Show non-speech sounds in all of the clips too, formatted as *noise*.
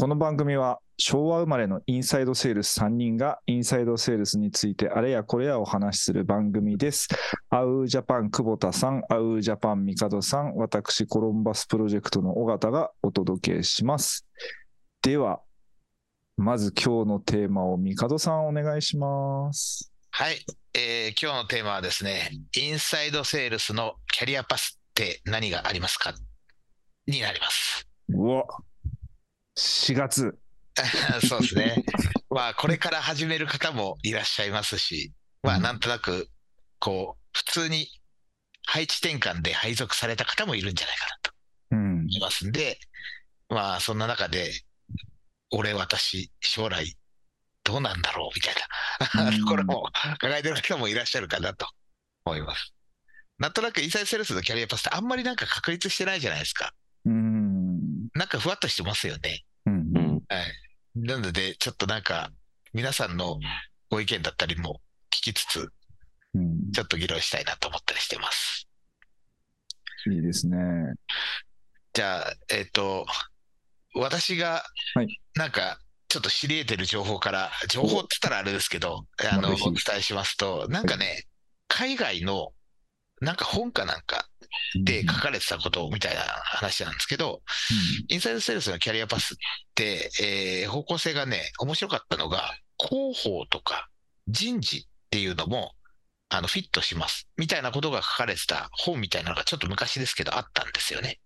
この番組は昭和生まれのインサイドセールス3人がインサイドセールスについてあれやこれやお話しする番組です。アウージャパン久保田さん、アウージャパンミカドさん、私コロンバスプロジェクトの尾形がお届けします。では、まず今日のテーマをミカドさんお願いします。はい、えー今日のテーマはですね、インサイドセールスのキャリアパスって何がありますか？になります。うわ、4月。*laughs* そうですね。まあ、これから始める方もいらっしゃいますし、まあ、うんなんとなく、こう、普通に配置転換で配属された方もいるんじゃないかなとうん思いますんで、まあ、そんな中で、俺、私、将来、どうなんだろうみたいなうん *laughs* ところも考えてる方もいらっしゃるかなと思います。なんとなくインサイドセールスのキャリアパスってあんまりなんか確立してないじゃないですか。うん。なんかふわっとしてますよね。はい。なので、ちょっとなんか、皆さんのご意見だったりも聞きつつ、うんちょっと議論したいなと思ったりしてます。いいですね。じゃあ、えっ、と、私がはい、なんか、ちょっと知り得てる情報から、情報って言ったらあれですけど、あの、お伝えしますと、なんかね、海外の、なんか本かなんかで書かれてたことみたいな話なんですけど、インサイドセールスのキャリアパスって、えー方向性がね、面白かったのが、広報とか人事っていうのも、あの、フィットします。みたいなことが書かれてた本みたいなのがちょっと昔ですけどあったんですよね。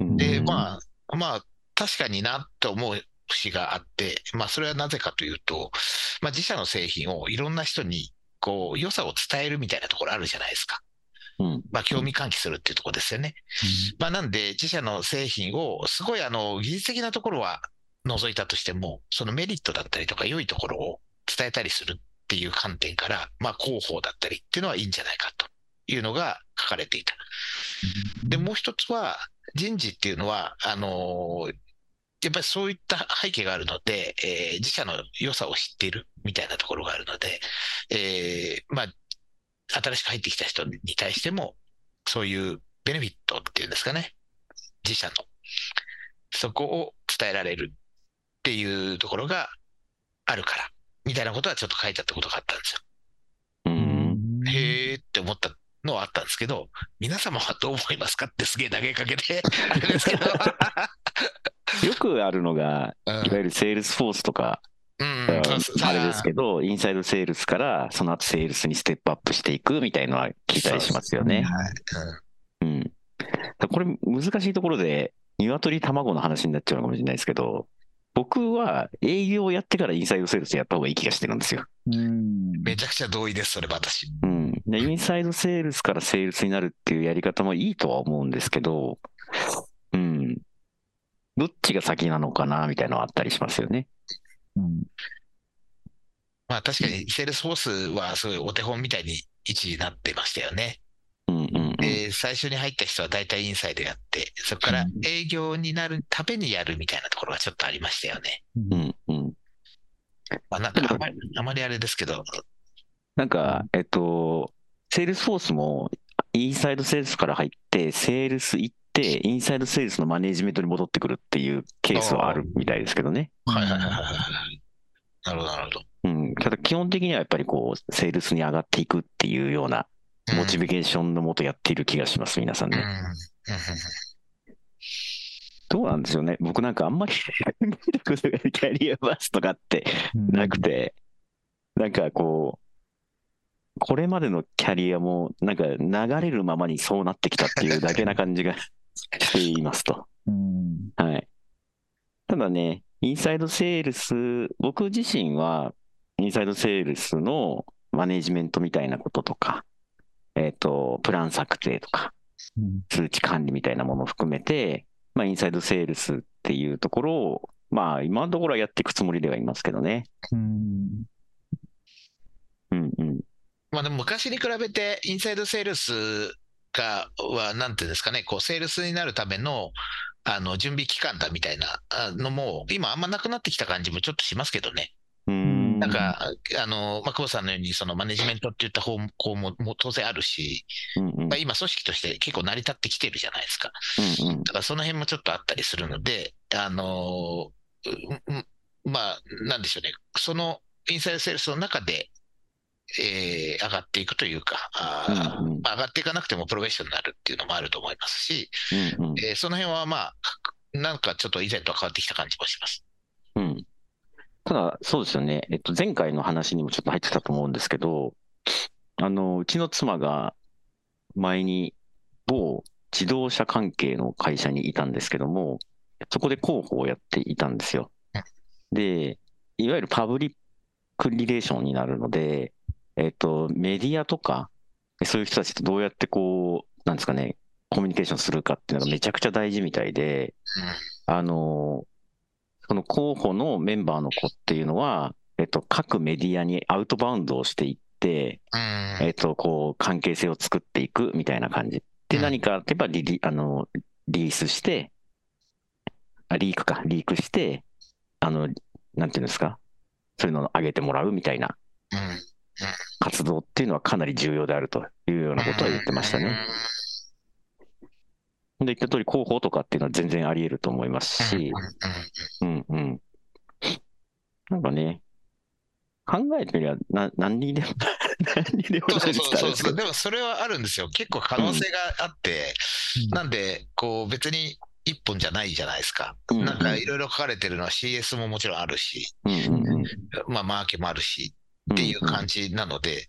で、うんまあ、まあ、確かになと思う節があって、まあ、それはなぜかというと、まあ、自社の製品をいろんな人に、こう、良さを伝えるみたいなところあるじゃないですか。うん。まあ、興味喚起するっていうところですよね。まあ、なんで、自社の製品を、すごい、あの、技術的なところは除いたとしても、そのメリットだったりとか、良いところを伝えたりするっていう観点から、まあ、広報だったりっていうのはいいんじゃないかというのが書かれていた。で、もう一つは、人事っていうのは、あのーやっぱりそういった背景があるので、えー自社の良さを知っているみたいなところがあるので、えーまあ、新しく入ってきた人に対しても、そういうベネフィットっていうんですかね、自社の、そこを伝えられるっていうところがあるから、みたいなことはちょっと書いてあったことがあったんですよ。うん。へーって思ったのはあったんですけど、皆様はどう思いますかってすげえ投げかけて、あれですけど。*laughs* よくあるのが、うんいわゆるセールスフォースとか、うんあれですけど、インサイドセールスからその後セールスにステップアップしていくみたいのは聞いたりしますよね。はいうんうん。これ難しいところで、鶏卵の話になっちゃうのかもしれないですけど、僕は営業をやってからインサイドセールスやった方がいい気がしてるんですよ。うんめちゃくちゃ同意です、それ私。うん。でインサイドセールスからセールスになるっていうやり方もいいとは思うんですけど、うん。どっちが先なのかなみたいなのはあったりしますよね。うんまあ確かに、セールスフォースはすごいお手本みたいに位置になってましたよね。うんうんうん。で、最初に入った人は大体インサイドやって、そこから営業になるためにやるみたいなところがちょっとありましたよね。うんうん。まあなんかあまり、あまりあれですけど、なんか、えっと、セールスフォースも、インサイドセールスから入って、セールス行って、インサイドセールスのマネジメントに戻ってくるっていうケースはあるみたいですけどね。はいはいはいはいはい。なるほど、なるほど。うん。ただ、基本的にはやっぱりこう、セールスに上がっていくっていうような、モチベーションのもとやっている気がします、皆さんね。ん。うんどうなんですよね。僕なんかあんまり見たことがキャリアバスとかってなくて、なんかこう、これまでのキャリアも、なんか流れるままにそうなってきたっていうだけな感じがしていますと。うんはい。ただね、インサイドセールス、僕自身は、インサイドセールスのマネジメントみたいなこととか、えっ、と、プラン策定とか、うん通知管理みたいなものを含めて、まあ、インサイドセールスっていうところを、まあ、今のところはやっていくつもりではいますけどね。うんうんうん。まあでも昔に比べて、インサイドセールスが、は、なんていうんですかね、こう、セールスになるための、あの、準備期間だみたいなあのも、今あんまなくなってきた感じもちょっとしますけどね。うーん。なんか、あの、まあ、久保さんのように、そのマネジメントっていった方向もも当然あるし、うんうんまあ、今組織として結構成り立ってきてるじゃないですか。うんうんだからその辺もちょっとあったりするので、あのうんまあ、なんでしょうね、そのインサイドセールスの中で、えー上がっていくというか、あーうんうんまあ、上がっていかなくてもプロフェッショナルっていうのもあると思いますし、うんうんえーその辺はまあ、なんかちょっと以前とは変わってきた感じもします。うん。ただ、そうですよね。えっと、前回の話にもちょっと入ってたと思うんですけど、あの、うちの妻が前に某自動車関係の会社にいたんですけども、そこで広報をやっていたんですよ。で、いわゆるパブリックリレーションになるので、えっと、メディアとか、そういう人たちとどうやってこう、なんですかね、コミュニケーションするかっていうのがめちゃくちゃ大事みたいで、あの、その候補のメンバーの子っていうのは、えっと、各メディアにアウトバウンドをしていって、うん。えっと、こう、関係性を作っていくみたいな感じ。で、うん。何かあればリリ、あの、リリースして、あ、リークか、リークして、あの、なんていうんですか、そういうのを上げてもらうみたいなうん活動っていうのはかなり重要であるというようなことは言ってましたね。で、言った通り、広報とかっていうのは全然あり得ると思いますし、うんうん。なんかね、考えてみりゃ、な、何にでも、*laughs* 何にでもそうなるそうそうそう。でもそれはあるんですよ。結構可能性があって、なんで、こう別に一本じゃないじゃないですか。うんなんかいろいろ書かれてるのは CS ももちろんあるし、うんうんうんまあマーケもあるしっていう感じなので、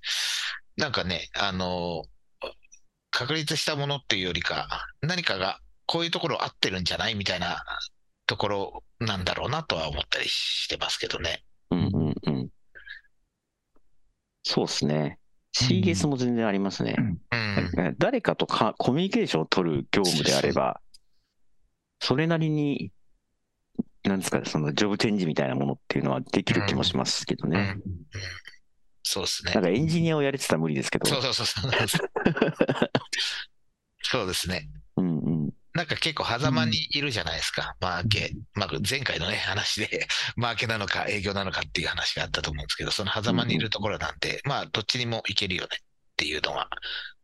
なんかね、あの、確立したものっていうよりか、何かがこういうところ合ってるんじゃないみたいなところなんだろうなとは思ったりしてますけどね。うんうんうん。そうですね。CS も全然ありますね。うん。誰かとかコミュニケーションを取る業務であれば、それなりに、なんですかね、そのジョブチェンジみたいなものっていうのはできる気もしますけどうんね。そうですねなん。かエンジニアをやれてたら無理ですけど。そうそうそうそう。そうですね。うんうん。なんか結構狭間にいるじゃないですか、マーケ。まあ、前回のね、話で、*laughs* マーケなのか営業なのかっていう話があったと思うんですけど、その狭間にいるところなんで、まあ、どっちにもいけるよねっていうのは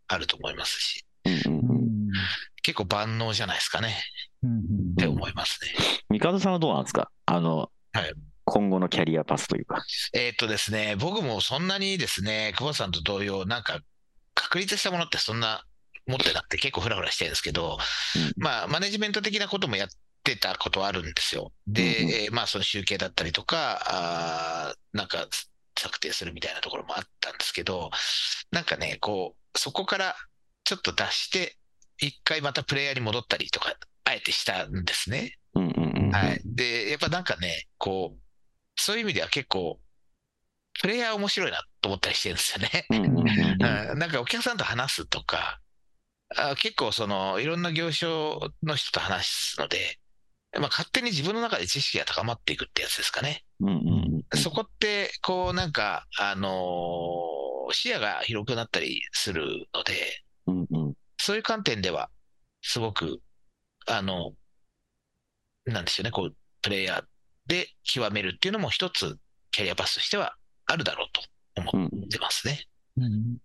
あると思いますし、うんうんうん。結構万能じゃないですかねって思いますね。ミカドさんはどうなんですか？あの、はい今後のキャリアパスというか。えーっとですね、僕もそんなにですね、久保田さんと同様、なんか確立したものってそんな持ってなくて結構フラフラしてるんですけど、まあ、マネジメント的なこともやってたことはあるんですよ。で、うんうんえーまあ、その集計だったりとか、あーなんか策定するみたいなところもあったんですけど、なんかね、こう、そこからちょっと出して、一回またプレイヤーに戻ったりとか、あえてしたんですね。はい。で、やっぱなんかね、こう、そういう意味では結構、プレイヤー面白いなと思ったりしてるんですよね。なんかお客さんと話すとか、あ結構そのいろんな業種の人と話すので、まあ、勝手に自分の中で知識が高まっていくってやつですかね。そこって、こうなんか、あのー視野が広くなったりするので、うんうん。そういう観点では、すごく、あの、なんでしょうね、こう、プレイヤーで極めるっていうのも一つ、キャリアパスとしてはあるだろうと思ってますね。うん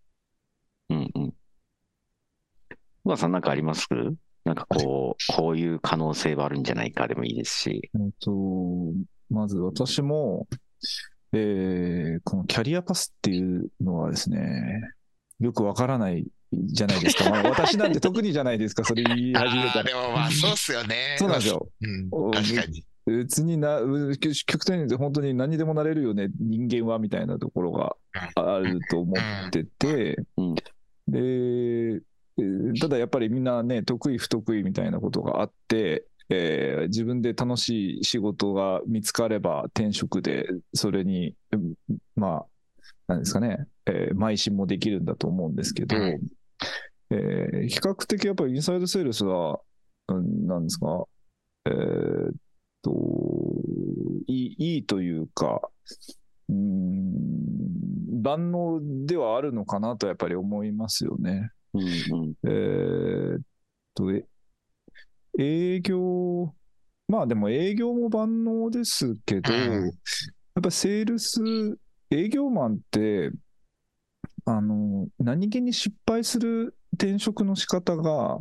うん。小川さんなんかあります？なんかこう、こういう可能性はあるんじゃないかでもいいですし。えっと、まず私も、えーこのキャリアパスっていうのはですね、よくわからないじゃないですか。まあ、私なんて特にじゃないですか、それ言い始めたら。でもまあ、そうっすよね。そうなんですよ。うん、確かに。別にな、う極端に言うと本当に何にでもなれるよね、人間はみたいなところがあると思ってて、うんで、えーただやっぱりみんなね、得意不得意みたいなことがあって、えー自分で楽しい仕事が見つかれば転職で、それに、うんまあ、なんですかね、えー邁進もできるんだと思うんですけど、うんえー比較的やっぱりインサイドセールスは、うんなんですか、えーっと、いいいいというか、うーん、万能ではあるのかなとやっぱり思いますよね。うんうん。えーっと、え営業、まあでも営業も万能ですけど、うんやっぱセールス、営業マンって、あの、何気に失敗する転職の仕方が、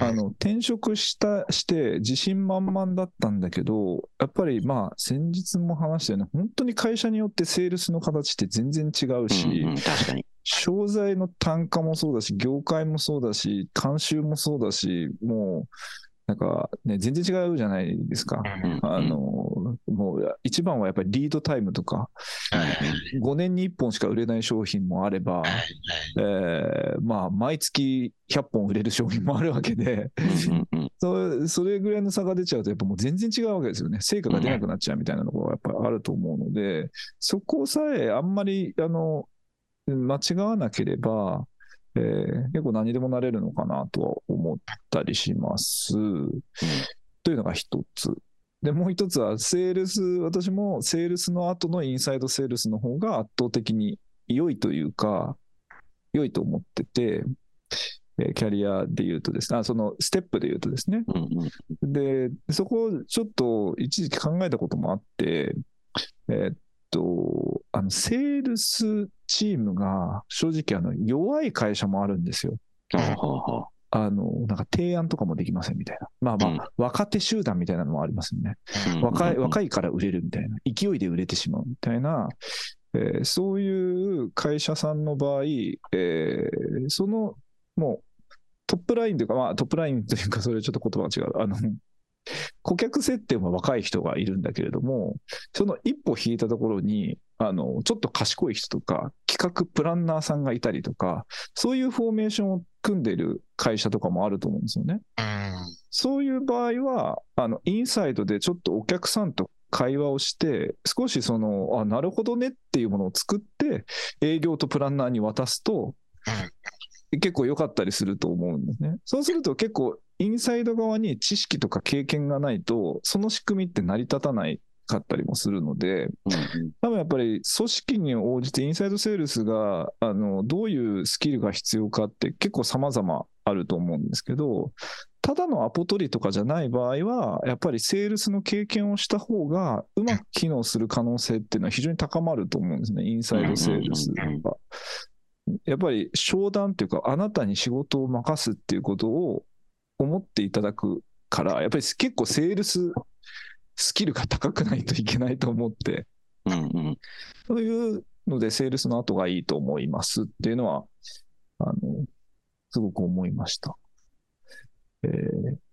あの転職したして自信満々だったんだけど、やっぱりまあ先日も話したよね、本当に会社によってセールスの形って全然違うし、うんうん確かに。商材の単価もそうだし、業界もそうだし、慣習もそうだし、もう、なんかね、全然違うじゃないですか。うんあの、もう一番はやっぱりリードタイムとか、5年に1本しか売れない商品もあれば、えーまあ、毎月100本売れる商品もあるわけで、そそれぐらいの差が出ちゃうと、やっぱもう全然違うわけですよね。成果が出なくなっちゃうみたいなのがやっぱりあると思うので、そこさえあんまり、あの、間違わなければ、えー結構何にでもなれるのかなとは思ったりします。というのが一つ。で、もう一つは、セールス、私もセールスの後のインサイドセールスの方が圧倒的に良いというか、良いと思ってて、えーキャリアで言うとですね、あそのステップで言うとですね、うんうんで、そこをちょっと一時期考えたこともあって、えーっと、あの、セールスチームが正直あの弱い会社もあるんですよ。はあはあはああの、なんか提案とかもできませんみたいな。まあまあ、若手集団みたいなのもありますよね。うん若い、うん若いから売れるみたいな。勢いで売れてしまうみたいな。えーそういう会社さんの場合、えーその、もう、トップラインというか、まあ、トップラインというか、それちょっと言葉が違う。あの、顧客設定も若い人がいるんだけれども、その一歩引いたところに、あの、ちょっと賢い人とか、企画プランナーさんがいたりとか、そういうフォーメーションを組んでる会社とかもあると思うんですよね。そういう場合は、あの、インサイドでちょっとお客さんと会話をして、少しその、あ、なるほどねっていうものを作って、営業とプランナーに渡すと、結構良かったりすると思うんですね。そうすると結構、インサイド側に知識とか経験がないと、その仕組みって成り立たないかったりもするので、うん多分やっぱり組織に応じてインサイドセールスがあのどういうスキルが必要かって結構様々あると思うんですけど、ただのアポ取りとかじゃない場合は、やっぱりセールスの経験をした方がうまく機能する可能性っていうのは非常に高まると思うんですね、インサイドセールスうんうんうんは。やっぱり商談っていうか、あなたに仕事を任すっていうことを思っていただくから、やっぱり結構セールススキルが高くないといけないと思って、うんうんそういうので、セールスの後がいいと思いますっていうのは、あの、すごく思いました。えー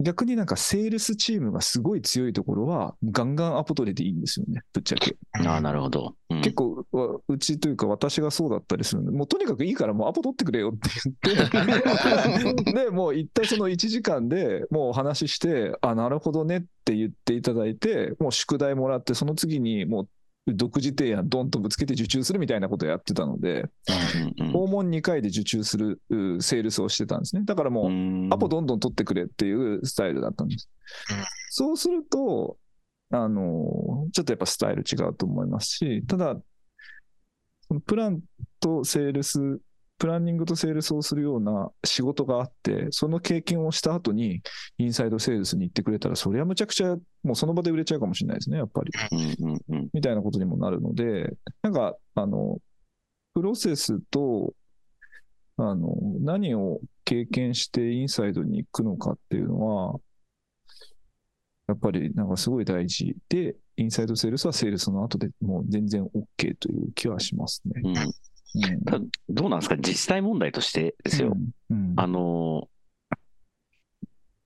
逆になんかセールスチームがすごい強いところは、ガンガンアポ取りでいいんですよね、ぶっちゃけ。ああ、なるほど。うん結構、わうちというか私がそうだったりするんで、もうとにかくいいからもうアポ取ってくれよって言って、*laughs* で、もう一旦その1時間でもうお話しして、あ、なるほどねって言っていただいて、もう宿題もらって、その次にもう独自提案ドンとぶつけて受注するみたいなことをやってたので、うんうん訪問2回で受注するうセールスをしてたんですね。だからもう、うんアポどんどん取ってくれっていうスタイルだったんですうん。そうすると、あの、ちょっとやっぱスタイル違うと思いますし、ただ、プランとセールス、プランニングとセールスをするような仕事があって、その経験をした後に、インサイドセールスに行ってくれたら、それはむちゃくちゃ、もうその場で売れちゃうかもしれないですね、やっぱり。うんうんうんみたいなことにもなるので、なんか、あの、プロセスと、あの、何を経験してインサイドに行くのかっていうのは、やっぱりなんかすごい大事で、インサイドセールスはセールスの後でもう全然 OK という気はしますね。うんうん。たどうなんですか、実際問題としてですよ。うん。あのー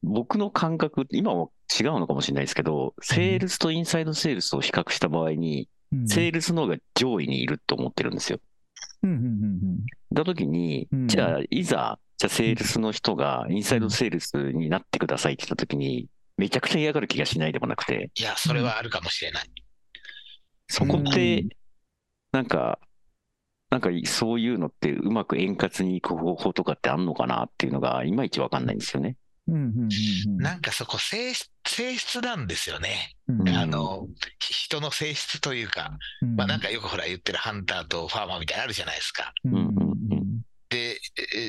僕の感覚、今も違うのかもしれないですけど、セールスとインサイドセールスを比較した場合に、うん。セールスの方が上位にいると思ってるんですよ。うんうんうんだときにうん、じゃあ、いざ、じゃあセールスの人がインサイドセールスになってくださいって言ったときに、めちゃくちゃ嫌がる気がしないでもなくて、いや、それはあるかもしれない。そこってうん、なんか、なんかそういうのってうまく円滑にいく方法とかってあんのかなっていうのが、いまいちわかんないんですよね。うんうんうんうんなんかそこ性質、性質なんですよね。うんあの、ひ人の性質というか、うんまあなんかよくほら言ってるハンターとファーマーみたいなのあるじゃないですか。うんうんで、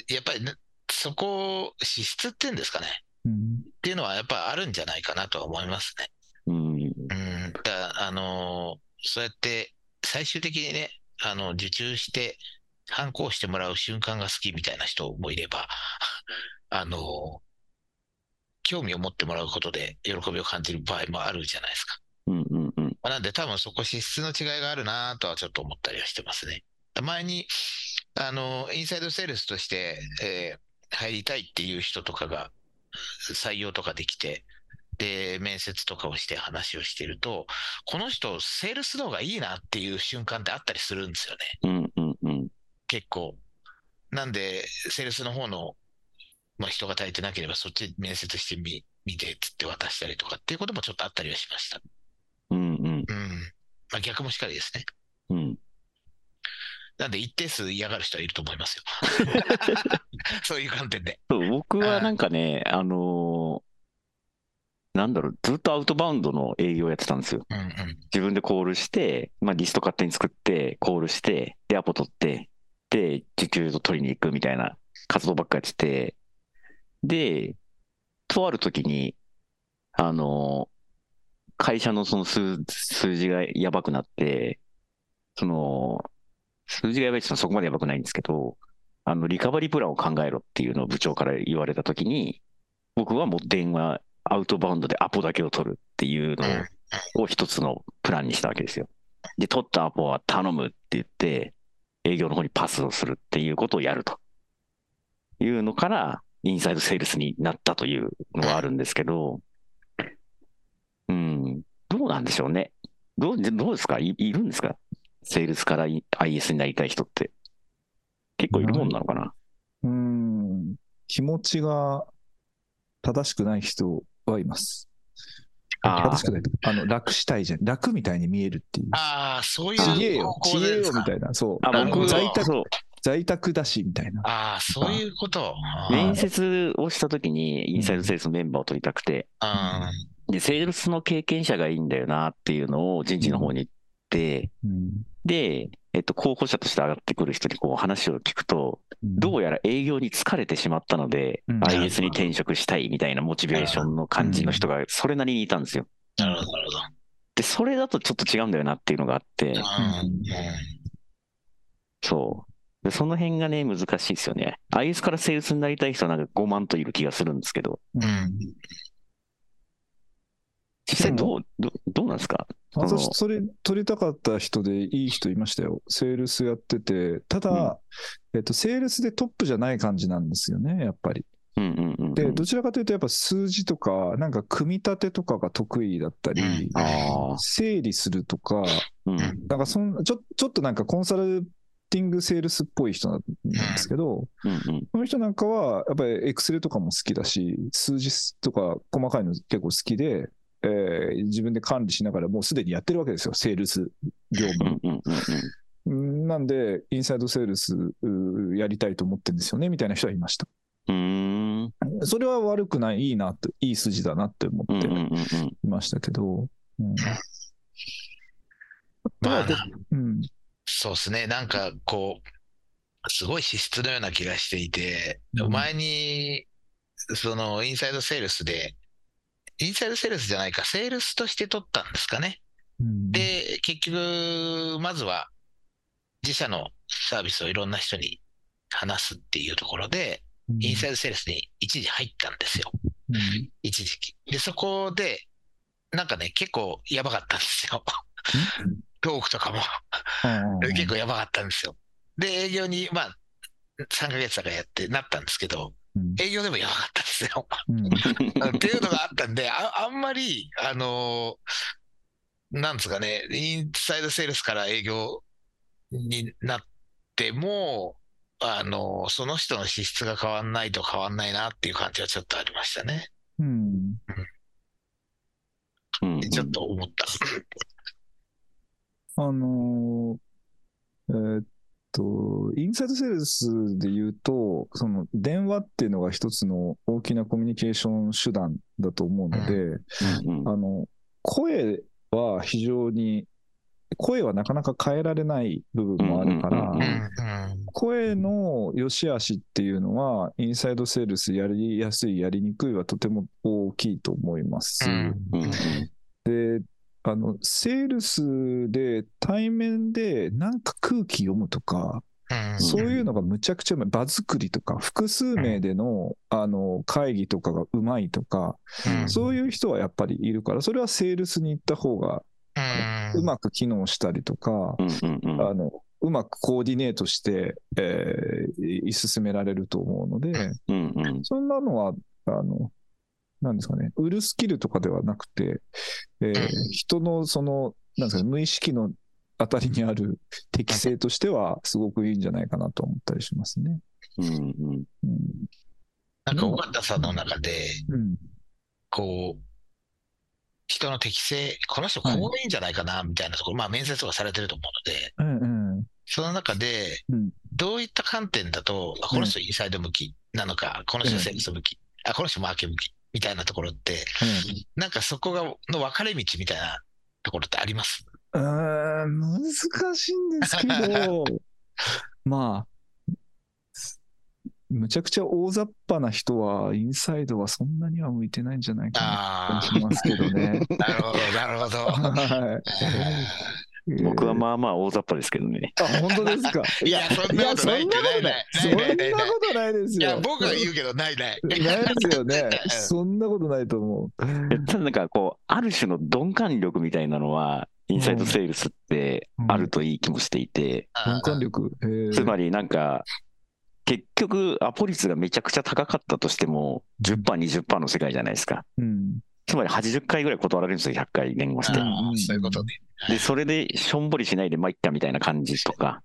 えやっぱりね、そこ、資質っていうんですかね。うんっていうのはやっぱあるんじゃないかなとは思いますね。うん。うん。だあのーそうやって最終的にね、あの、受注して、反抗してもらう瞬間が好きみたいな人もいれば、*laughs* あの、興味を持ってもらうことで喜びを感じる場合もあるじゃないですか。うんうんうん。まあなんで多分そこ資質の違いがあるなとはちょっと思ったりはしてますね。前に、あの、インサイドセールスとして、えー入りたいっていう人とかが採用とかできて、で、面接とかをして話をしてると、この人、セールスの方がいいなっていう瞬間ってあったりするんですよね。うんうんうん。結構。なんで、セールスの方の、まあ、人が足りてなければ、そっち面接してみ、見てっつって渡したりとかっていうこともちょっとあったりはしました。うんうんうん。まあ、逆もしかりですね。うん。なんで、一定数嫌がる人はいると思いますよ。*laughs* そういう観点で。そう僕はなんかね、あのーなんだろう、ずっとアウトバウンドの営業やってたんですよ。うんうん。自分でコールして、まあ、リスト勝手に作って、コールして、で、アポ取って、で、受注と取りに行くみたいな活動ばっかやってて、で、とある時に、あの、会社のその数数字がやばくなって、その、数字がやばいって言うとそこまでやばくないんですけど、あの、リカバリープランを考えろっていうのを部長から言われた時に、僕はもう電話、アウトバウンドでアポだけを取るっていうのをを一つのプランにしたわけですよ。で、取ったアポは頼むって言って、営業の方にパスをするっていうことをやると。いうのから、インサイドセールスになったというのがあるんですけど、うん、どうなんでしょうね。どうどうですか？いいるんですか？セールスから IS になりたい人って。結構いるもんなのかな？うーん、気持ちが正しくない人はいます。しくない。あの、楽したいじゃん。楽みたいに見えるっていう。ああ、そうちげえよいう方、向ちげえですか？よみたいな。そう。あ、僕在宅、そう在宅だし、みたいな。ああ、そういうこと？面接をしたときに、インサイドセールスのメンバーを取りたくて、うんで、セールスの経験者がいいんだよなっていうのを人事の方に言って、うんで、えっと、候補者として上がってくる人にこう話を聞くと、どうやら営業に疲れてしまったので、うん。IS に転職したいみたいなモチベーションの感じの人がそれなりにいたんですよ。なるほど、なるほど。で、それだとちょっと違うんだよなっていうのがあって、うん。そう。でその辺がね、難しいですよね。IS からセールスになりたい人はなんか5万といる気がするんですけど、うん。うん実際どう、どうどうなんですか？私、それ取りたかった人でいい人いましたよ。セールスやってて。ただ、えっと、セールスでトップじゃない感じなんですよね、やっぱり。うんうんうんうん。で、どちらかというと、やっぱ数字とか、なんか組み立てとかが得意だったり、うん整理するとか、うん。なんかそんちょちょっとなんかコンサルティングセールスっぽい人なんですけど、うんうん。この人なんかは、やっぱりエクセルとかも好きだし、数字とか細かいの結構好きで、えー自分で管理しながらもうすでにやってるわけですよ、セールス業う務。なんで、インサイドセールスうやりたいと思ってるんですよね、みたいな人はいました。うん。それは悪くない、いいなって、いい筋だなって思って。いましたけど、うんまあうんそうですね。なんか、こう、すごい資質のような気がしていて、うん前に、その、インサイドセールスで、インサイドセールスじゃないか、セールスとして取ったんですかね。うんで、結局、まずは、自社のサービスをいろんな人に話すっていうところで、インサイドセールスに一時入ったんですよ。うん一時期。で、そこで、なんかね、結構やばかったんですよ。トークとかも。うん結構やばかったんですよ。で、営業に、まあ、3ヶ月だからやってなったんですけど、うん営業でもやばかったんですよ。うんっていうのがあったんで、ああんまり、あのーなんですかね、インサイドセールスから営業になっても、あのーその人の資質が変わんないと変わんないなっていう感じはちょっとありましたね。うんうんちょっと思った。*laughs* あのーえーっと、インサイドセールスで言うと、その電話っていうのが一つの大きなコミュニケーション手段だと思うので、うん。うんあの、声は非常に、声はなかなか変えられない部分もあるから、声の良し悪しっていうのは、インサイドセールスやりやすい、やりにくいはとても大きいと思います。うんうん。で、あの、セールスで対面でなんか空気読むとか、うん。そういうのがむちゃくちゃうまい。場作りとか、複数名でのあの会議とかがうまいとか、うん。そういう人はやっぱりいるから、それはセールスに行った方がうまく機能したりとか、あのうまくコーディネートして、えー進められると思うので、そんなのは、あの、なんですかね、売るスキルとかではなくて、えーうん人のその、なんですかね、無意識のあたりにある適性としては、すごくいいんじゃないかなと思ったりしますね。うんうんうん。なんか、尾形さんの中で、うん。こう、人の適性、この人こうでいいんじゃないかな、みたいなところ、まあ面接とかされてると思うので、うんうん。その中でうん、どういった観点だと、あこの人インサイド向きなのか、この人セールス向き、あ、この人マーケ向き、みたいなところって、なんかそこが、の分かれ道みたいなところってあります？うーん、難しいんですけど、*laughs* まあ、むちゃくちゃ大雑把な人は、インサイドはそんなには向いてないんじゃないかなあ気がしますけどね。あ、なるほど、なるほど。*laughs* はい。*laughs* 僕はあ、まあまあ大雑把ですけどね。あ本当ですか？*laughs* いやそんなことないそんなことない。ですよ。いや、僕は言うけど、ないない。ないですよね。*laughs* そんなことないと思う。ただなんかこう、ある種の鈍感力みたいなのは、インサイドセールスってあるといい気もしていて、鈍感力？つまりなんか、結局、アポ率がめちゃくちゃ高かったとしても、10%、20%の世界じゃないですか。うん。つまり80回ぐらい断られるんですよ、100回言語して。そういうことね。で、それでしょんぼりしないで参ったみたいな感じとか、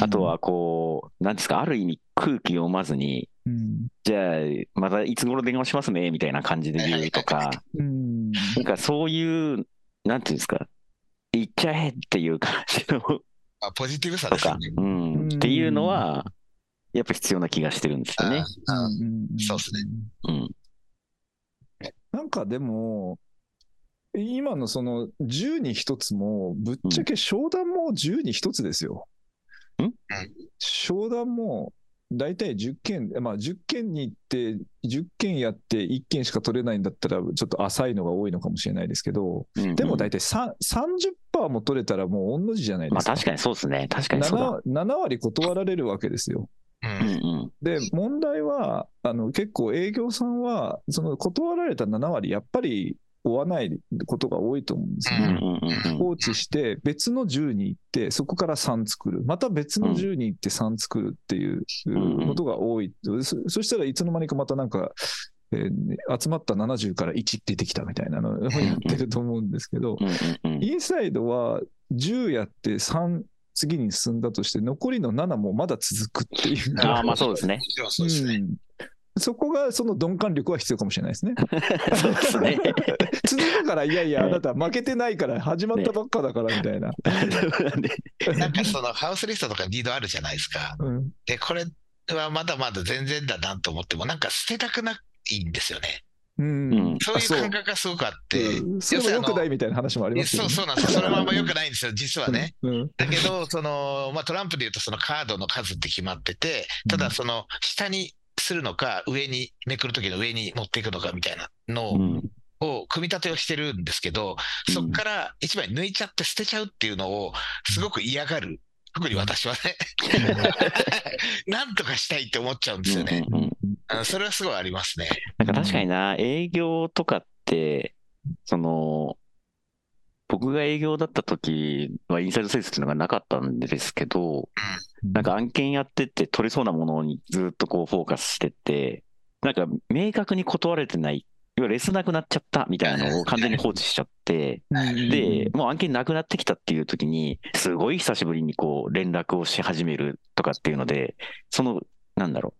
あとはこう、なんですか、ある意味空気読まずに、うん、じゃあ、またいつ頃電話しますね、みたいな感じで言うとか、うん。なんかそういう、なんていうんですか、言っちゃえっていう感じのあポジティブさとかですよね。、うん、うんっていうのは、やっぱ必要な気がしてるんですよね。そうっすね。うん。なんかでも、今のその10に1つも、ぶっちゃけ商談も10に1つですよ。ん？商談も大体10件、まあ10件に行って、10件やって1件しか取れないんだったら、ちょっと浅いのが多いのかもしれないですけど、うんでも大体さ30%も取れたらもう同じじゃないですか。まあ確かにそうですね。確かにそうだ。7, 7割断られるわけですよ。で、問題は、あの結構営業さんは、その断られた7割、やっぱり追わないことが多いと思うんですよね。放置して、別の10に行って、そこから3作る。また別の10に行って3作るっていううんことが多い。そそしたらいつの間にかまたなんか、えー集まった70から1出てきたみたいなのをやってると思うんですけど、インサイドは10やって3次に進んだとして、残りの7もまだ続くっていう。ああ、まあそうですね。そうですね。うんそこがその鈍感力は必要かもしれないですね。*laughs* そうですね。*laughs* 続くから、いやいや、あなた負けてないから、始まったばっかだからみたいな。*laughs* なんかそのハウスリストとかリードあるじゃないですか。うんで、これはまだまだ全然だなと思っても、なんか捨てたくないんですよね。うんうんそういうあそう感覚がすごくあって。うんそれも良くないみたいな話もありますけどね。そうそうなんですよ。それはあんま良くないんですよ、実はね。うん。だけど、その、まあ、トランプで言うとそのカードの数って決まってて、ただその下にするのか、上に、めくるときの上に持っていくのかみたいなのを、うんを組み立てをしてるんですけど、うんそこから一枚抜いちゃって捨てちゃうっていうのをすごく嫌がる。特に私はね。*laughs* *laughs* なんとかしたいって思っちゃうんですよね。うんうんうんうんそれはすごいありますね。なんか確かにな、営業とかって、その、僕が営業だった時はインサイドセールスっていうのがなかったんですけど、なんか案件やってて取れそうなものにずっとこうフォーカスしてって、なんか明確に断れてない、要はレスなくなっちゃったみたいなのを完全に放置しちゃって、で、もう案件なくなってきたっていう時に、すごい久しぶりにこう連絡をし始めるとかっていうので、その、なんだろう、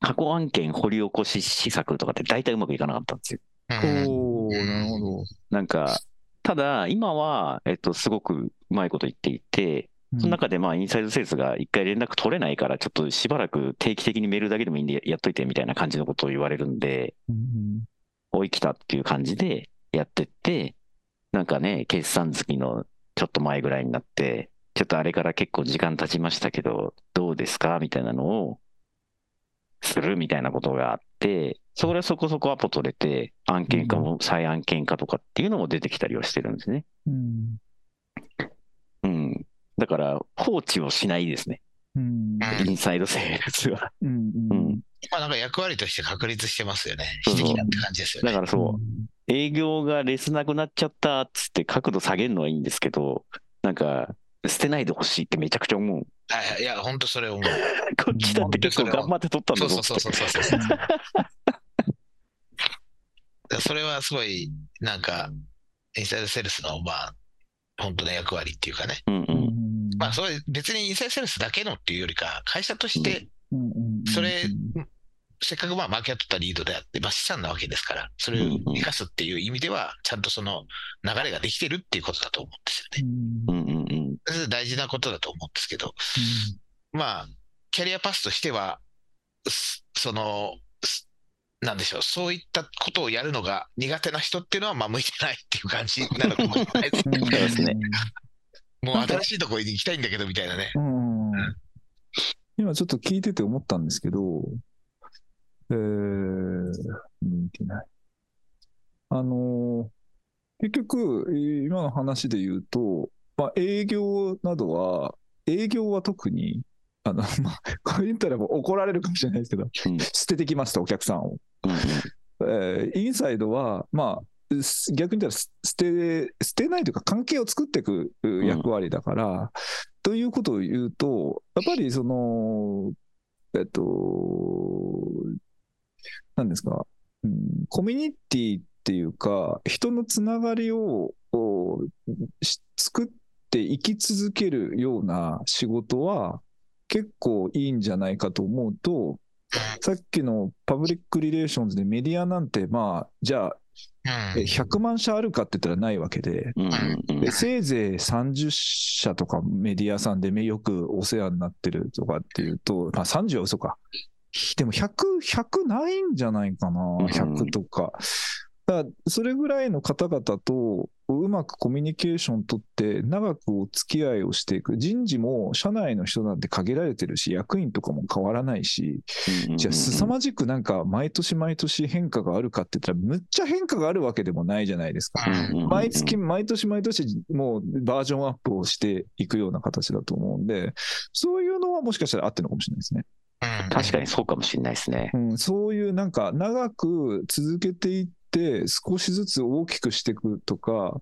過去案件掘り起こし施策とかって大体うまくいかなかったんですよ。うんおー、なるほど。なんか、ただ、今は、えっと、すごくうまいこと言っていて、その中でまあ、インサイドセールスが一回連絡取れないから、ちょっとしばらく定期的にメールだけでもいいんでやっといてみたいな感じのことを言われるんで、うんおい来たっていう感じでやってって、なんかね、決算月のちょっと前ぐらいになって、ちょっとあれから結構時間経ちましたけど、どうですか？みたいなのをするみたいなことがあって、それはそこそこアポ取れて、案件化も再案件化とかっていうのも出てきたりはしてるんですね。うんうん。だから、放置をしないですね。うんインサイドセールスは。うんうんまあなんか役割として確立してますよね。そうそう非的なって感じですよね。だからそう、営業がレスなくなっちゃったっつって角度下げるのはいいんですけど、なんか、捨てないでほしいってめちゃくちゃ思う。はいはい。いや、本当それ思う。*laughs* こっちだって結構頑張って取ったんそうだぞそうそうそうそうそう。*laughs* それはすごい、なんか、インサイドセールスの、まあ、本当の役割っていうかね。うんう。うんんまあ、それ別にインサイドセールスだけのっていうよりか、会社として、それ、せっかくまあマーケットったリードであって、まあ、資産なわけですから、それを生かすっていう意味では、ちゃんとその流れができてるっていうことだと思うんですよね。うんうんうん。それ大事なことだと思うんですけど、まあ、キャリアパスとしては、すその、すなんでしょう、そういったことをやるのが苦手な人っていうのは、まあ、向いてないっていう感じなのかもしれないですね。*laughs* もう新しいところに行きたいんだけどみたいなね。うん。今ちょっと聞いてて思ったんですけど、えー、見てない。あのー結局、えー今の話で言うと、まあ、営業などは、営業は特に、あの、*laughs* まあ、こう言ったらもう怒られるかもしれないですけど、うん捨ててきました、お客さんを。うんえーインサイドは、まあ、す逆に言ったらす捨て、捨てないというか、関係を作っていくう役割だから、ということを言うと、やっぱりその、えっと、なんですか、うん、コミュニティっていうか、人のつながりを作って生き続けるような仕事は、結構いいんじゃないかと思うと、さっきの public relations でメディアなんて、まあ、じゃあ、うん。え100万社あるかって言ったらないわけで、でせいぜい30社とかメディアさんでめよくお世話になってるとかっていうと、まあ、30は嘘か。でも100、100ないんじゃないかな、うん100とか。だからそれぐらいの方々とうまくコミュニケーション取って長くお付き合いをしていく。人事も社内の人なんて限られてるし、役員とかも変わらないし、じゃあ凄まじくなんか毎年毎年変化があるかって言ったら、むっちゃ変化があるわけでもないじゃないですか。毎月、毎年毎年、もうバージョンアップをしていくような形だと思うんで、そういうのはもしかしたらあってるのかもしれないですね。うん確かにそうかもしれないですね。うん、そういうなんか長く続けていって、少しずつ大きくしていくとか、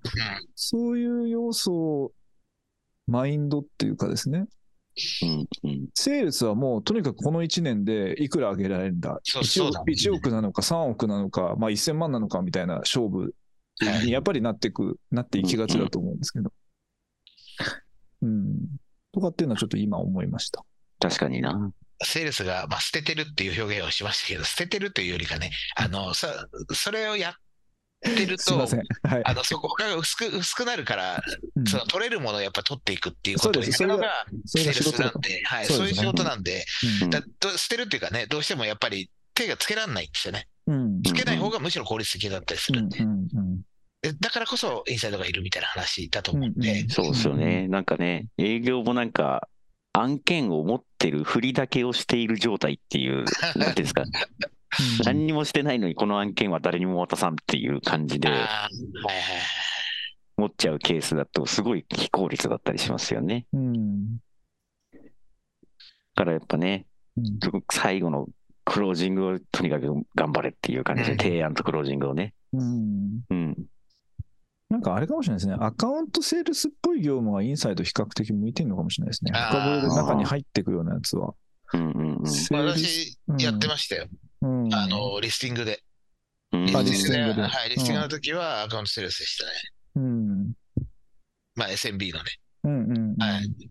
そういう要素、マインドっていうかですね、うんうんセールスはもうとにかくこの1年でいくら上げられるんだ、そう 1, そうだ億1億なのか3億なのか、まあ、1000万なのかみたいな勝負にやっぱりなっていく、なっていきがちだと思うんですけど。うん。とかっていうのはちょっと今思いました。確かにな。セールスが、まあ、捨ててるっていう表現をしましたけど、捨ててるというよりかね、あの、さそれをやってると。はい。あの、そこが薄く、薄くなるから、うんその取れるものをやっぱ取っていくっていうことをやるのが、セールス。なんで、はい、そうねそういう仕事なんで、うんだど捨てるっていうかね、どうしてもやっぱり手がつけられないんですよね。うん。つけない方がむしろ効率的だったりするんで、うんうんでだからこそインサイドがいるみたいな話だとうん思うんで、そうですよね。なんかね、営業もなんか、案件を持ってるふりだけをしている状態っていう、*laughs* なんていうんですか、うん。何にもしてないのにこの案件は誰にも渡さんっていう感じで持っちゃうケースだとすごい非効率だったりしますよね。うん。だからやっぱね、うん。最後のクロージングをとにかく頑張れっていう感じで、うん。提案とクロージングをね。うん。うん。なんかあれかもしれないですね。アカウントセールスっぽい業務はインサイド比較的向いてるのかもしれないですね。深掘りで中に入っていくようなやつは。うんうんうん。セールス私やってましたよ、うんあの、リスティングで。うんあリスティングで、リスティングではい、リスティングの時はアカウントセールスでしたね。うん。まあ SMB のね。うんうん。はい。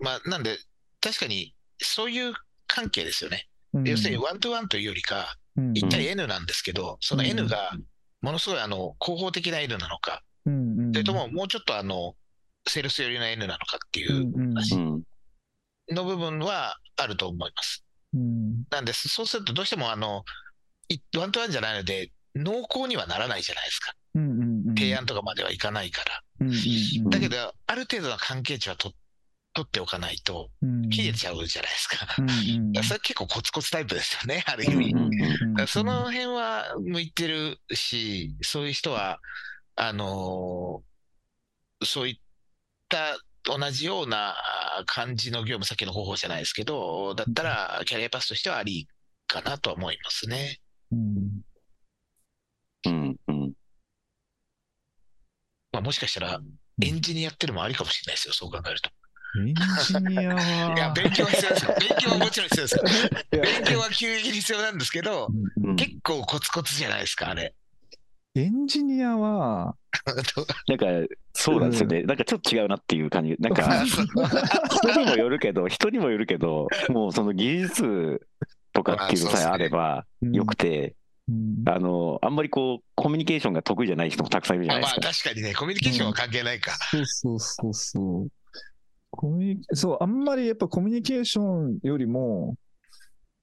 まあ、なんで、確かに、そういう関係ですよね。うん要するに、 one to one というよりか、うん1対 N なんですけど、そのうん N が、ものすごい、あの、広報的な N なのか、うんうん。それとも、もうちょっと、あの、セールス寄りの N なのかっていう話うん。の部分はあると思います。うん。なんで、そうすると、どうしても、あの、い one to one じゃないので、濃厚にはならないじゃないですか。うんうんうん。提案とかまではいかないから。うんうんうん。だけど、ある程度の関係値はと取っておかないと、うん切れちゃうじゃないですか。うんうんそれ結構コツコツタイプですよね、*laughs* ある意味。その辺は向いてるし、そういう人は、あのーそういった同じようなあ感じの業務、さっきの方法じゃないですけど、だったらキャリアパスとしてはありかなとは思いますね。うんうん、うん。まあ、もしかしたらエンジニアっていうのもありかもしれないですよ、そう考えると。エンジニアいや、は、勉強は必要ですよ。勉強はもちろん必要ですよ。勉強は急激に必要なんですけど、うんうん結構コツコツじゃないですか、あれ。エンジニアは、*laughs* なんか、そうなんですよね。なんかちょっと違うなっていう感じ。なんか、*laughs* 人にもよるけど、人にもよるけど、もうその技術とかっていうのさえあればよくて、うんあの、あんまりこう、コミュニケーションが得意じゃない人もたくさんいるじゃあまあないですか。確かにね、コミュニケーションは関係ないか。そうそうそうそう。コミュニそう、あんまりやっぱコミュニケーションよりも、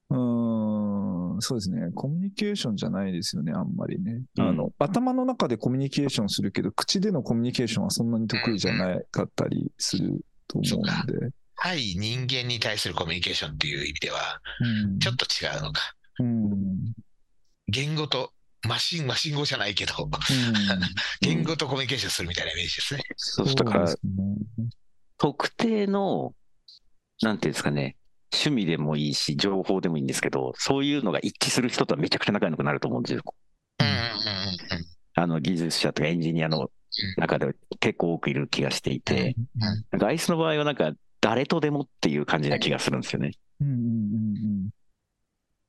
うーん、そうですね、コミュニケーションじゃないですよね、あんまりね。うん。あの頭の中でコミュニケーションするけど、口でのコミュニケーションはそんなに得意じゃなかったりすると思うんで。対人間に対するコミュニケーションっていう意味では、うん。ちょっと違うのか。うん。言語と、マシン、マシン語じゃないけど、うん。*laughs* 言語とコミュニケーションするみたいなイメージですね。そうだからそう、ですね特定の、なんていうんですかね、趣味でもいいし、情報でもいいんですけど、そういうのが一致する人とはめちゃくちゃ仲良くなると思うんですよ。うんうんうんうん。あの技術者とかエンジニアの中では結構多くいる気がしていて、なんかアイスの場合はなんか誰とでもっていう感じな気がするんですよね。うんうんうん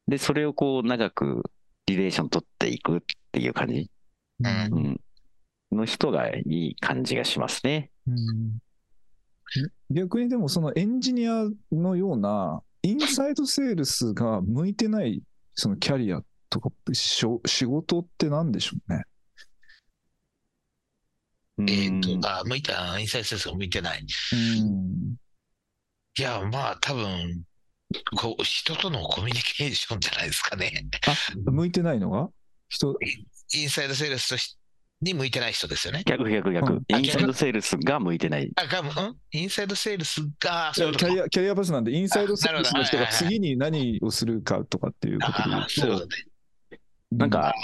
で、それをこう長くリレーション取っていくっていう感じ、うん、の人がいい感じがしますね。うん逆にでもそのエンジニアのようなインサイドセールスが向いてないそのキャリアとかしょ仕事って何でしょうね？えっ、うんと、あ、向いた、インサイドセンスが向いてない。うんいや、まあ、多分、こう、人とのコミュニケーションじゃないですかね。向いてないのが？人？インサイドセールスとしに向いてない人ですよね。逆逆逆、うん。あインサイドセールスが向いてない。あ、が、うん？インサイドセールス？が、キャそういうことリアキャリアパスなんでインサイドセールスの人が次に何をするかとかっていうことでそういううこととね。なんか、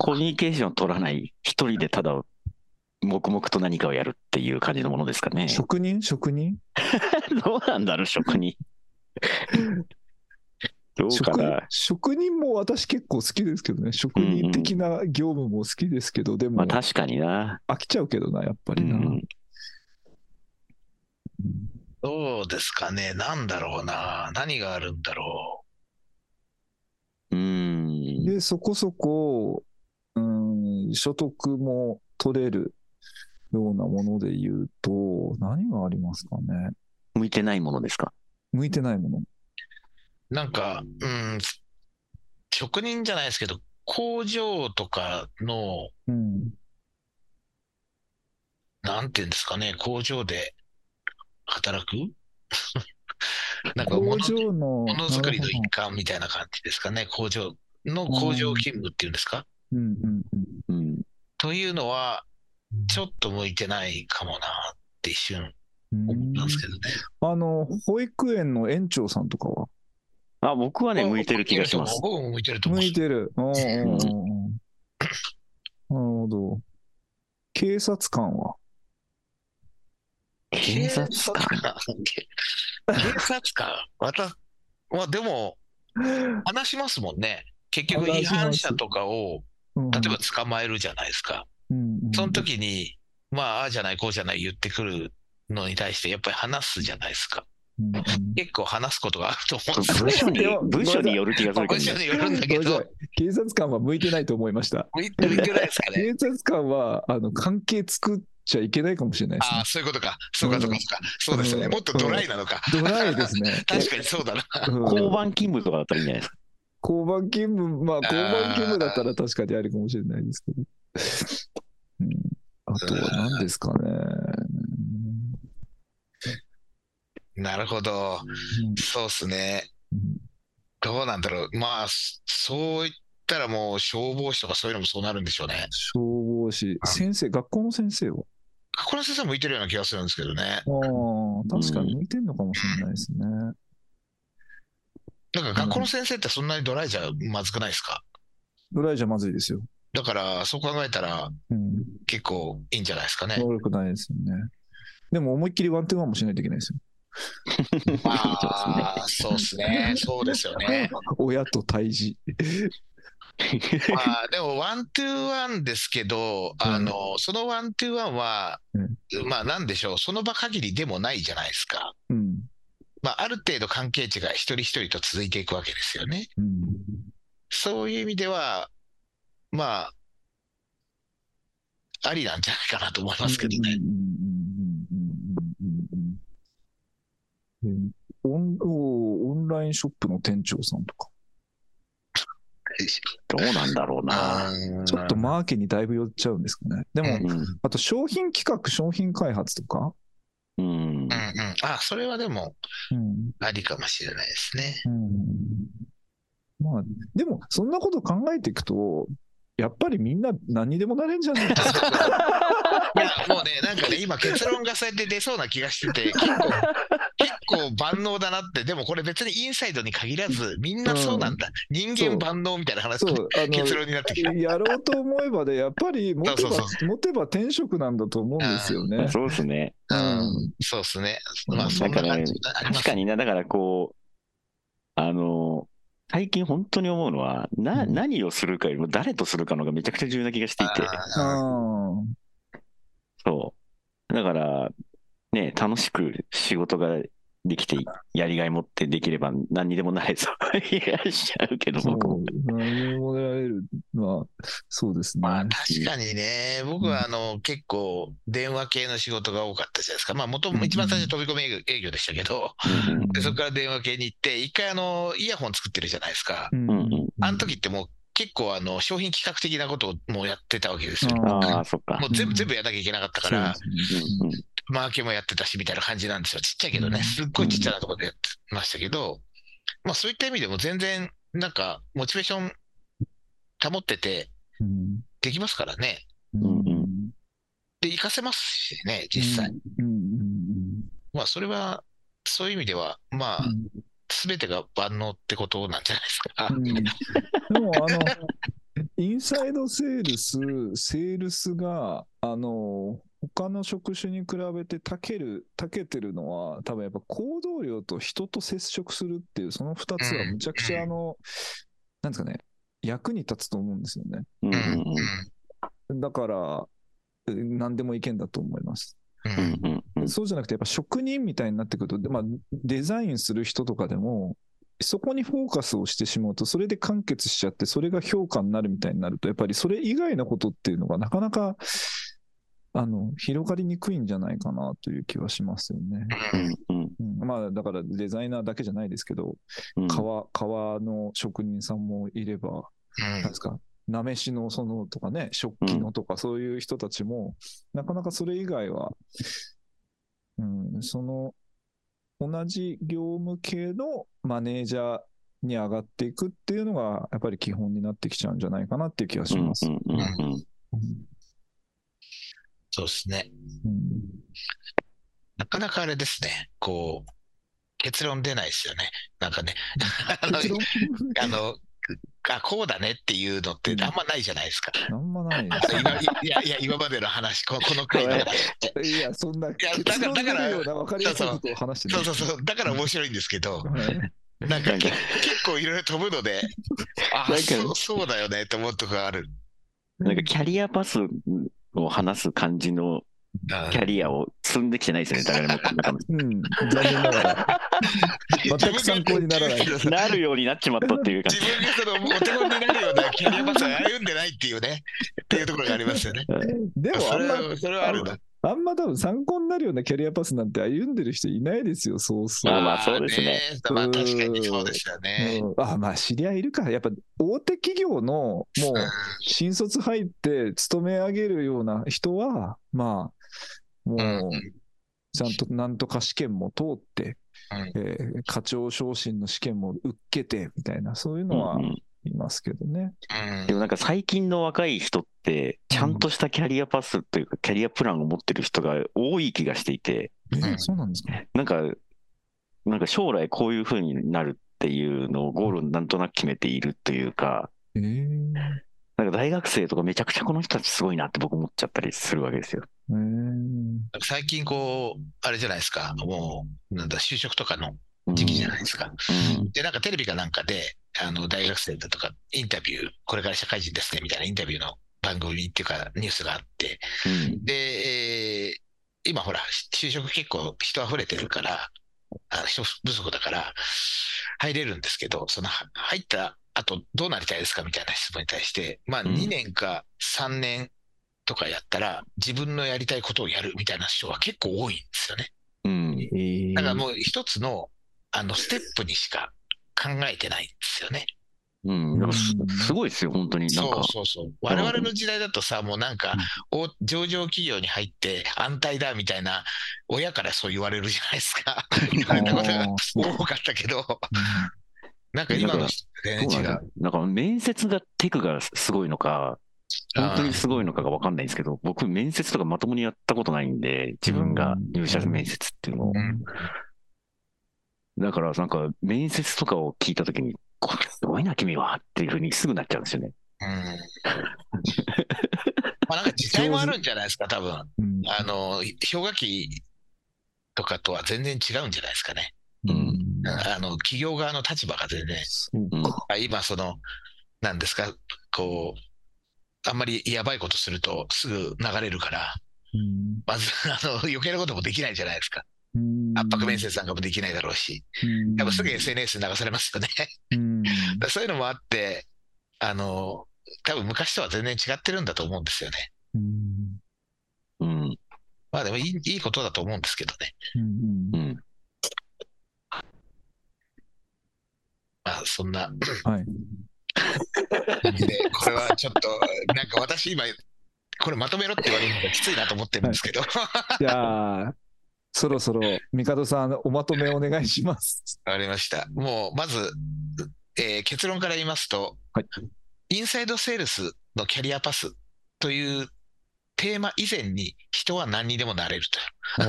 コミュニケーション取らない、一人でただ黙々と何かをやるっていう感じのものですかね。職人？職人？*laughs* どうなんだろう、職人。*laughs* どうか職な。職人も私結構好きですけどね。職人的な業務も好きですけど、でもまあ確かにな。飽きちゃうけどな、やっぱうりな。ん、どうですかね。なんだろうな。何があるんだろうん。で、そこそこ、うん、所得も取れるようなもので言うと、何がありますかね。向いてないものですか？向いてないもの。う。なんか、うん、職人じゃないですけど、工場とかの、うん。なんていうんですかね、工場で働く？*laughs* なんかも工の場の。ものづくりの一環みたいな感じですかね、工場の工場勤務っていうんですか？どうんうんうん。というのは、ちょっと向いてないかもなって一瞬うん。思ったんですけどね。あの、保育園の園長さんとかは？あ、僕はね、向いてる気がします。僕も向いてると思う。向いてる。うんうんうんうんなるほど。警察官は？警察官？警察官？また、まあでも、話しますもんね。結局、違反者とかを、例えば捕まえるじゃないですか。その時に、まあ、ああじゃない、こうじゃない言ってくるのに対して、やっぱり話すじゃないですか。結構話すことがあると思うんですよね。部署にでも、部署による気がするけどね。部署によるんだけど警察官は向いてないと思いました。向いてないですかね。警察官はあの関係作っちゃいけないかもしれないですねああ、。そういうことか。そうか、そうか、そうか。そうですよね。うんもっとドライなのか。ドライですね。*laughs* 確かにそうだな。うん交番勤務とかだったらいいんじゃないですか。交番勤務、まあ、交番勤務だったら確かにあるかもしれないですけど。うん、あとは何ですかね。なるほど。うんそうっすね。うんどうなんだろう。まあ、そう言ったらもう消防士とかそういうのもそうなるんでしょうね。消防士、先生、学校の先生は？これ先生向いてるような気がするんですけどね。ああ、確かに向いてんのかもしれないですね。なんか学校の先生ってそんなにドライじゃまずくないですか？ドライじゃまずいですよ。だから、そう考えたらうん、結構いいんじゃないですかね。悪くないですよね。でも思いっきりワントゥーワンもしないといけないですよ。ああ、そうですね。そうですよね。親と対峙。まあ、でも、 one to one ですけど、あの、その one to one は、まあ、なんでしょう、その場限りでもないじゃないですか。うん。まあ、ある程度関係値が一人一人と続いていくわけですよね。うん。そういう意味では、まあ、ありなんじゃないかなと思いますけどね。うんうんうんうんうんうんオンおオンラインショップの店長さんとか、どうなんだろうな。うんちょっとマーケにだいぶ寄っちゃうんですかね。でも、うんうん。あと商品企画、商品開発とか、うんうんうん。あ、それはでも、うんありかもしれないですね。うんまあ、でも、そんなこと考えていくと、やっぱりみんな何にでもなれんじゃないですか。*laughs* いや、もうね、なんかね、今結論がそうやって出そうな気がしてて、結構、結構万能だなって、でもこれ別にインサイドに限らず、みんなそうなんだ。人間万能みたいな話そう、あ結の、論になってきた。やろうと思えばで、やっぱり *laughs* 持てばそうそ持てば転職なんだと思うんですよね。そうですね。ううん。ん、そうですね。まあ、そんな感じ。あります。確かにな、だからこう、あの、最近本当に思うのは、な、うん。何をするかよりも誰とするかのがめちゃくちゃ重要な気がしていて、ああそう。だから、ね、楽しく仕事ができて、やりがい持ってできれば何にでもなれそう *laughs* いらっしゃるけど、僕も。う、何もられるのは、そうですね。まあ確かにね、僕はあの結構電話系の仕事が多かったじゃないですか。まあ元も一番最初飛び込み営業でしたけど、うんうんでそこから電話系に行って、一回あのイヤホン作ってるじゃないですかう。んうんうんあの時ってもう結構あの商品企画的なことをもうやってたわけですよ。あああ、そっか。もう全うん部全部やらなきゃいけなかったから、そうですねマーケもやってたしみたいな感じなんですよ。ちっちゃいけどね、うん。すっごいちっちゃなところでやってましたけど、まあそういった意味でも全然なんかモチベーション保っててうんできますからね。で、活かせますしね、実際。まあそれは、そういう意味では、まあう、んすべてが万能ってことなんじゃないですか。うん。でも、あの、インサイドセールス、セールスが、あの、他の職種に比べてたける、たけてるのは、多分やっぱ行動量と人と接触するっていう、その二つはむちゃくちゃ、あの、なんですかね、役に立つと思うんですよね。だから、え何でもいけんだと思います。そうじゃなくて、やっぱ職人みたいになってくると、でまあ、デザインする人とかでも、そこにフォーカスをしてしまうと、それで完結しちゃって、それが評価になるみたいになると、やっぱりそれ以外のことっていうのがなかなか、あの、広がりにくいんじゃないかなという気はしますよね。うんまあ、だからデザイナーだけじゃないですけど、うん。革、革の職人さんもいれば、うん。なんですか、なめしのそのとかね、食器のとか、そういう人たちも、なかなかそれ以外は、うん、その、同じ業務系のマネージャーに上がっていくっていうのが、やっぱり基本になってきちゃうんじゃないかなっていう気がします。うんうんうん。うんそうですね。うんなかなかあれですね、こう、結論出ないですよね。なんかね、*laughs* あのあの、あ、こうだねっていうのってあんまないじゃないですか。なんもないいや、いや、今までの話、ここの回で。す。*laughs* いや、そんなや結だから論出るような分かりやすいことを話してそうそうそう、だから面白いんですけど、なんかけ結構いろいろ飛ぶので、*laughs* あ、そうそうだよねって思うとこがある。なんかキャリアパスを話す感じのキャリアを積んできてないですよね、誰も。うん、残念ながら。*laughs* 全く参考にならないなるようになっちまったっていう感自分がそのお手本になるような *laughs* キャリアパスを歩んでないっていうね、っていうところがありますよね。でも、それあんま、はそれはあるな。あんま多分参考になるようなキャリアパスなんて歩んでる人いないですよ、そうそう。まあまあそうですね。まあ確かにそうですよね。うん。あまあ知り合いいるか。やっぱ大手企業のもう新卒入って勤め上げるような人は、まあ、もうちゃんとなんとか試験も通って、うん。えー課長昇進の試験も受けてみたいな、そういうのはいますけどね。うん。でもなんか最近の若い人って、ちゃんとしたキャリアパスというか、キャリアプランを持ってる人が多い気がしていて、そうなんですか。なんか、なんか将来こういう風になるっていうのをゴールをなんとなく決めているというか、えー。なんか大学生とかめちゃくちゃこの人たちすごいなって僕思っちゃったりするわけですよ。最近こう、あれじゃないですか、もう、なんだ、就職とかの時期じゃないですか。うん。で、なんかテレビかなんかで、あの、大学生だとか、インタビュー、これから社会人ですね、みたいなインタビューの番組っていうか、ニュースがあって、うん。で、えー今ほら、就職結構人溢れてるから、あの人不足だから、入れるんですけど、そのは入った後どうなりたいですかみたいな質問に対して、まあうん。2年か3年とかやったら、自分のやりたいことをやるみたいな人は結構多いんですよね。うん。だからもう一つの、あの、ステップにしか考えてないんですよね。うん、なんかすすごいですよ、本当に。なんか。そう、そうそう。我々の時代だとさ、もうなんか、お上場企業に入って安泰だみたいな、親からそう言われるじゃないですか。言われたことが多かったけど、なんか今の全然違う。なんか面接がテクがすごいのか、本当にすごいのかが分かんないんですけど、僕、面接とかまともにやったことないんで、自分が入社面接っていうのを。うん。だから、なんか、面接とかを聞いたときに、こごいな、君はっていうふうにすぐなっちゃうんですよね。うん。まあなんか時代もあるんじゃないですか、多分。うんあの、氷河期とかとは全然違うんじゃないですかね。うんあの、企業側の立場が全然そううんあ今、その、なんですか、こう、あんまりやばいことするとすぐ流れるから、うんまず、あの、余計なこともできないじゃないですか。うん圧迫面接なんかもできないだろうし、うん多分すぐ SNS に流されますよね。*laughs* そういうのもあって、あの、多分昔とは全然違ってるんだと思うんですよね。うんうん。まあでもいいいいことだと思うんですけどね。うんうん。まあそんなはいで、これはちょっと、なんか私今、これまとめろって言われるのがきついなと思ってるんですけど、わ *laughs* じゃあそろそろ帝さんおまとめお願いします。かりました。もう、まず、えー結論から言いますと、はいインサイドセールスのキャリアパスというテーマ以前に人は何にでもなれると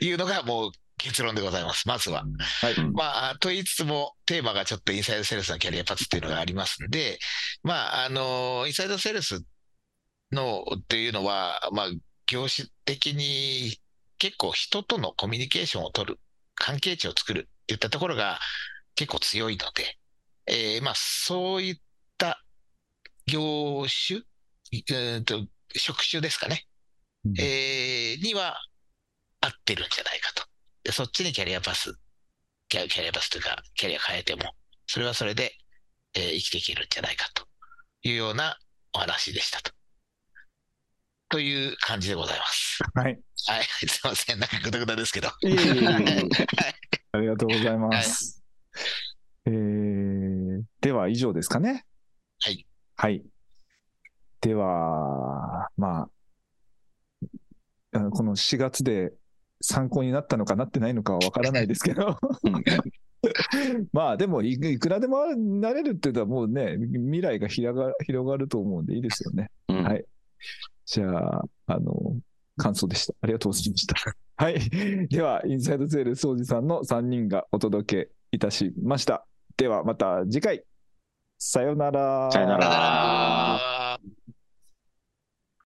*laughs* いうのがもう結論でございます。まずは。はいうんまあ、と言いつつも、テーマがちょっとインサイドセールスのキャリアパスっていうのがありますんで、まあ、あの、インサイドセールスのっていうのは、まあ、業種的に結構人とのコミュニケーションを取る、関係値を作るっていったところが結構強いので、えーまあ、そういった業種、えーと職種ですかね、うんえーには合ってるんじゃないかと。でそっちにキャリアパス、キャキャリアパスというか、キャリア変えても、それはそれで、えー生きていけるんじゃないかというようなお話でしたと。という感じでございます。はい。はい、すいません。なんかぐだぐだですけど。いえいえいえはいありがとうございます。えーでは以上ですかね。はい。はい。では、まあ、この4月で参考になったのかなってないのかはわからないですけど、う *laughs* んまあでもい、いくらでもなれるっていうのはもうね、未来が広が広がると思うんでいいですよね。うんはい。じゃあ、あの、感想でした。ありがとうございました。*laughs* はい。では、インサイドセールスおじさんの3人がお届けいたしました。では、また次回。さようなら。さよなら